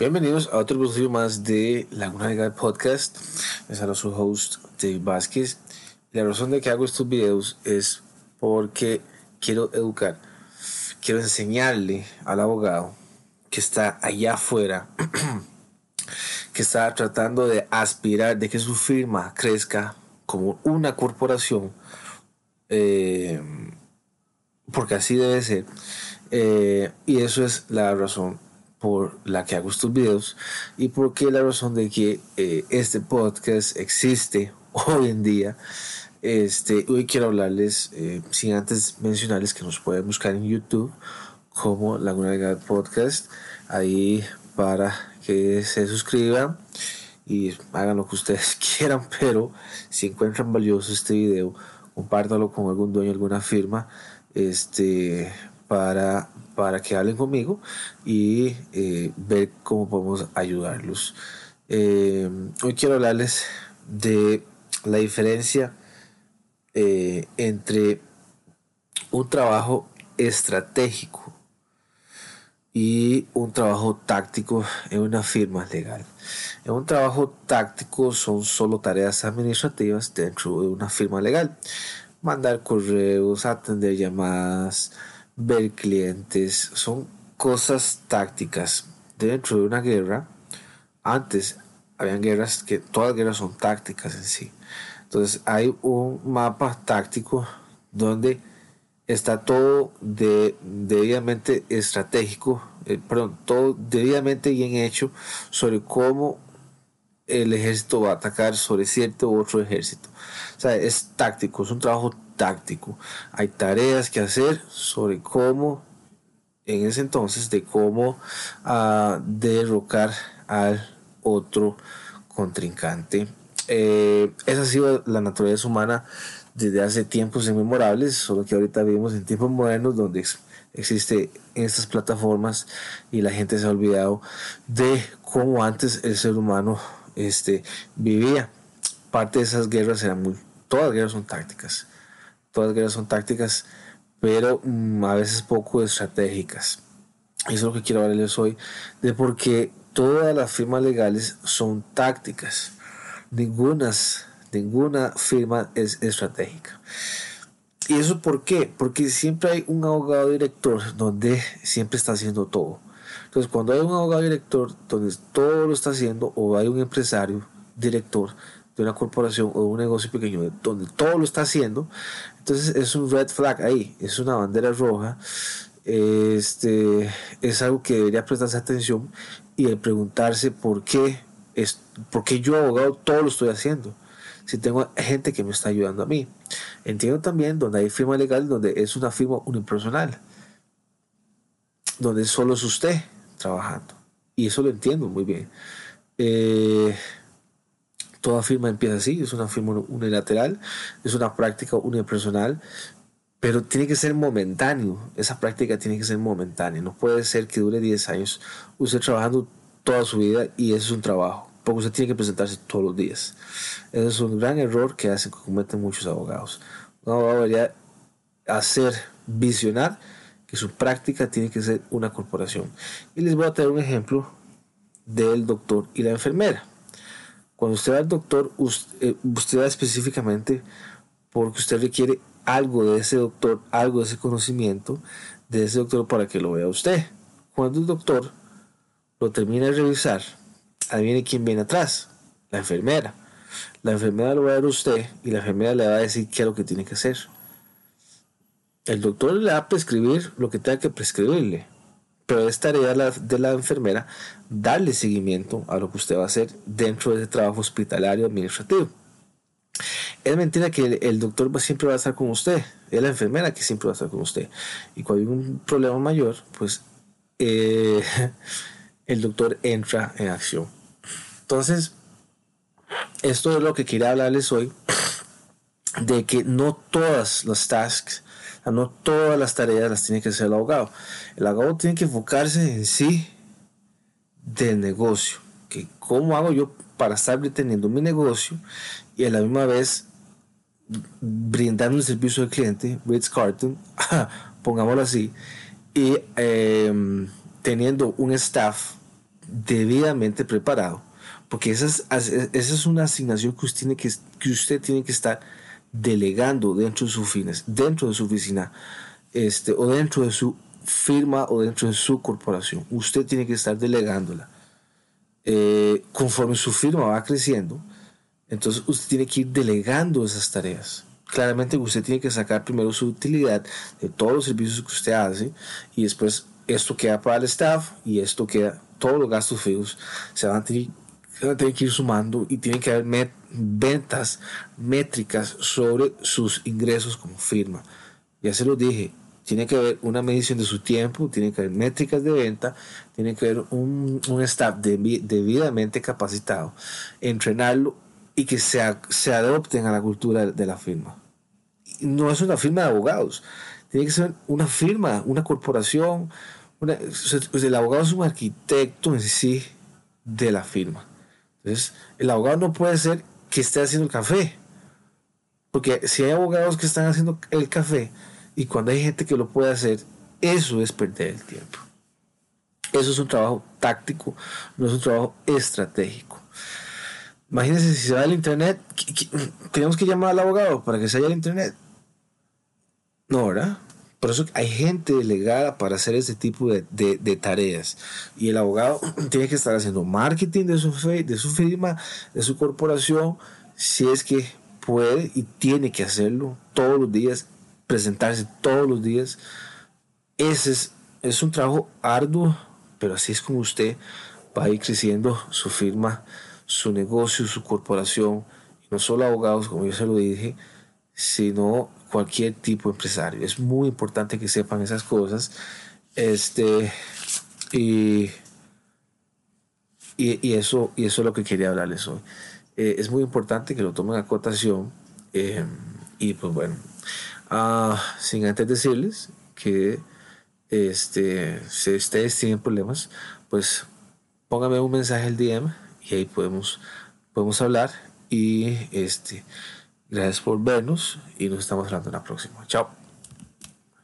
Bienvenidos a otro episodio más de Laguna Legal Podcast. Les habla su host David Vázquez. La razón de que hago estos videos es porque quiero educar, quiero enseñarle al abogado que está allá afuera, que está tratando de aspirar de que su firma crezca como una corporación, eh, porque así debe ser. Eh, y eso es la razón por la que hago estos videos y porque la razón de que eh, este podcast existe hoy en día. Este, hoy quiero hablarles, eh, sin antes mencionarles que nos pueden buscar en YouTube como Laguna Legal Podcast, ahí para que se suscriban y hagan lo que ustedes quieran, pero si encuentran valioso este video, compártalo con algún dueño, alguna firma, este, para, para que hablen conmigo y eh, ver cómo podemos ayudarlos. Eh, hoy quiero hablarles de la diferencia eh, entre un trabajo estratégico y un trabajo táctico en una firma legal. En un trabajo táctico son solo tareas administrativas dentro de una firma legal. Mandar correos, atender llamadas, ver clientes, son cosas tácticas. Dentro de una guerra, antes habían guerras que todas las guerras son tácticas en sí. Entonces hay un mapa táctico donde está todo de, debidamente estratégico, eh, perdón, todo debidamente bien hecho sobre cómo el ejército va a atacar sobre cierto otro ejército. O sea, es táctico, es un trabajo táctico. Hay tareas que hacer sobre cómo, en ese entonces, de cómo uh, derrocar al otro contrincante. Eh, esa ha sido la naturaleza humana desde hace tiempos inmemorables, solo que ahorita vivimos en tiempos modernos donde existe estas plataformas y la gente se ha olvidado de cómo antes el ser humano este, vivía. Parte de esas guerras eran muy, todas las guerras son tácticas todas las guerras son tácticas, pero mm, a veces poco estratégicas. Eso es lo que quiero hablarles hoy, de por qué todas las firmas legales son tácticas. Ninguna firma es estratégica. ¿Y eso por qué? Porque siempre hay un abogado director donde siempre está haciendo todo. Entonces, cuando hay un abogado director donde todo lo está haciendo, o hay un empresario director de una corporación o de un negocio pequeño donde todo lo está haciendo, entonces es un red flag ahí, es una bandera roja. Este es algo que debería prestarse atención y el preguntarse por qué es, por qué yo abogado todo lo estoy haciendo. Si tengo gente que me está ayudando a mí. Entiendo también donde hay firma legal donde es una firma unipersonal, donde solo es usted trabajando. Y eso lo entiendo muy bien. Eh, Toda firma empieza así, es una firma unilateral, es una práctica unipersonal, pero tiene que ser momentáneo. Esa práctica tiene que ser momentánea. No puede ser que dure 10 años usted trabajando toda su vida y eso es un trabajo, porque usted tiene que presentarse todos los días. Ese es un gran error que hacen, que cometen muchos abogados. Un abogado debería hacer, visionar que su práctica tiene que ser una corporación. Y les voy a traer un ejemplo del doctor y la enfermera. Cuando usted va al doctor, eh, usted, va específicamente porque usted requiere algo de ese doctor, algo de ese conocimiento de ese doctor para que lo vea usted. Cuando el doctor lo termina de revisar, adivine quién viene atrás, la enfermera. La enfermera lo va a ver usted y la enfermera le va a decir qué es lo que tiene que hacer. El doctor le va a prescribir lo que tenga que prescribirle pero es tarea de la, enfermera darle seguimiento a lo que usted va a hacer dentro de ese trabajo hospitalario administrativo. Es mentira que el, doctor siempre va a estar con usted, es la enfermera que siempre va a estar con usted. Y cuando hay un problema mayor, pues eh, el doctor entra en acción. Entonces, esto es lo que quería hablarles hoy, de que no todas las tasks no todas las tareas las tiene que hacer el abogado. El abogado tiene que enfocarse en sí del negocio. Que ¿Cómo hago yo para estar teniendo mi negocio y a la misma vez brindando un servicio al cliente, Ritz Carton, pongámoslo así, y em, teniendo un staff debidamente preparado, porque esa es, esa es una asignación que usted, tiene que, que usted tiene que estar delegando dentro de sus fines, dentro de su oficina, este, o dentro de su firma o dentro de su corporación. Usted tiene que estar delegándola. Eh, conforme su firma va creciendo, entonces usted tiene que ir delegando esas tareas. Claramente usted tiene que sacar primero su utilidad de todos los servicios que usted hace y después esto queda para el staff y esto queda, todos los gastos fijos se van a tener, que ir sumando y tiene que haber ventas métricas sobre sus ingresos como firma. Ya se lo dije, tiene que haber una medición de su tiempo, tiene que haber métricas de venta, tiene que haber un, un staff debidamente capacitado, entrenarlo y que se, se adopten a la cultura de la firma. No es una firma de abogados, tiene que ser una firma, una corporación. pues el abogado es un arquitecto en sí de la firma. Entonces, el abogado no puede ser que esté haciendo el café. Porque si hay abogados que están haciendo el café y cuando hay gente que lo puede hacer, eso es perder el tiempo. Eso es un trabajo táctico, no es un trabajo estratégico. Imagínense si se va al internet, tenemos que llamar al abogado para que se vaya al internet. No, ¿verdad? Por eso hay gente delegada para hacer ese tipo de, tareas. Y el abogado tiene que estar haciendo marketing de su, fe, de su firma, de su corporación, si es que puede y tiene que hacerlo todos los días, presentarse todos los días. Ese es, es un trabajo arduo, pero así es como usted va a ir creciendo su firma su negocio, su corporación, no solo abogados, como yo se lo dije, sino cualquier tipo de empresario. Es muy importante que sepan esas cosas. Este, y, y, eso, y eso es lo que quería hablarles hoy. Eh, es muy importante que lo tomen a cotación. Eh, y pues bueno, ah, sin antes decirles que este, si ustedes tienen problemas, pues pónganme un mensaje al DM y ahí podemos, podemos hablar y este, gracias por vernos y nos estamos hablando en la próxima. Chao.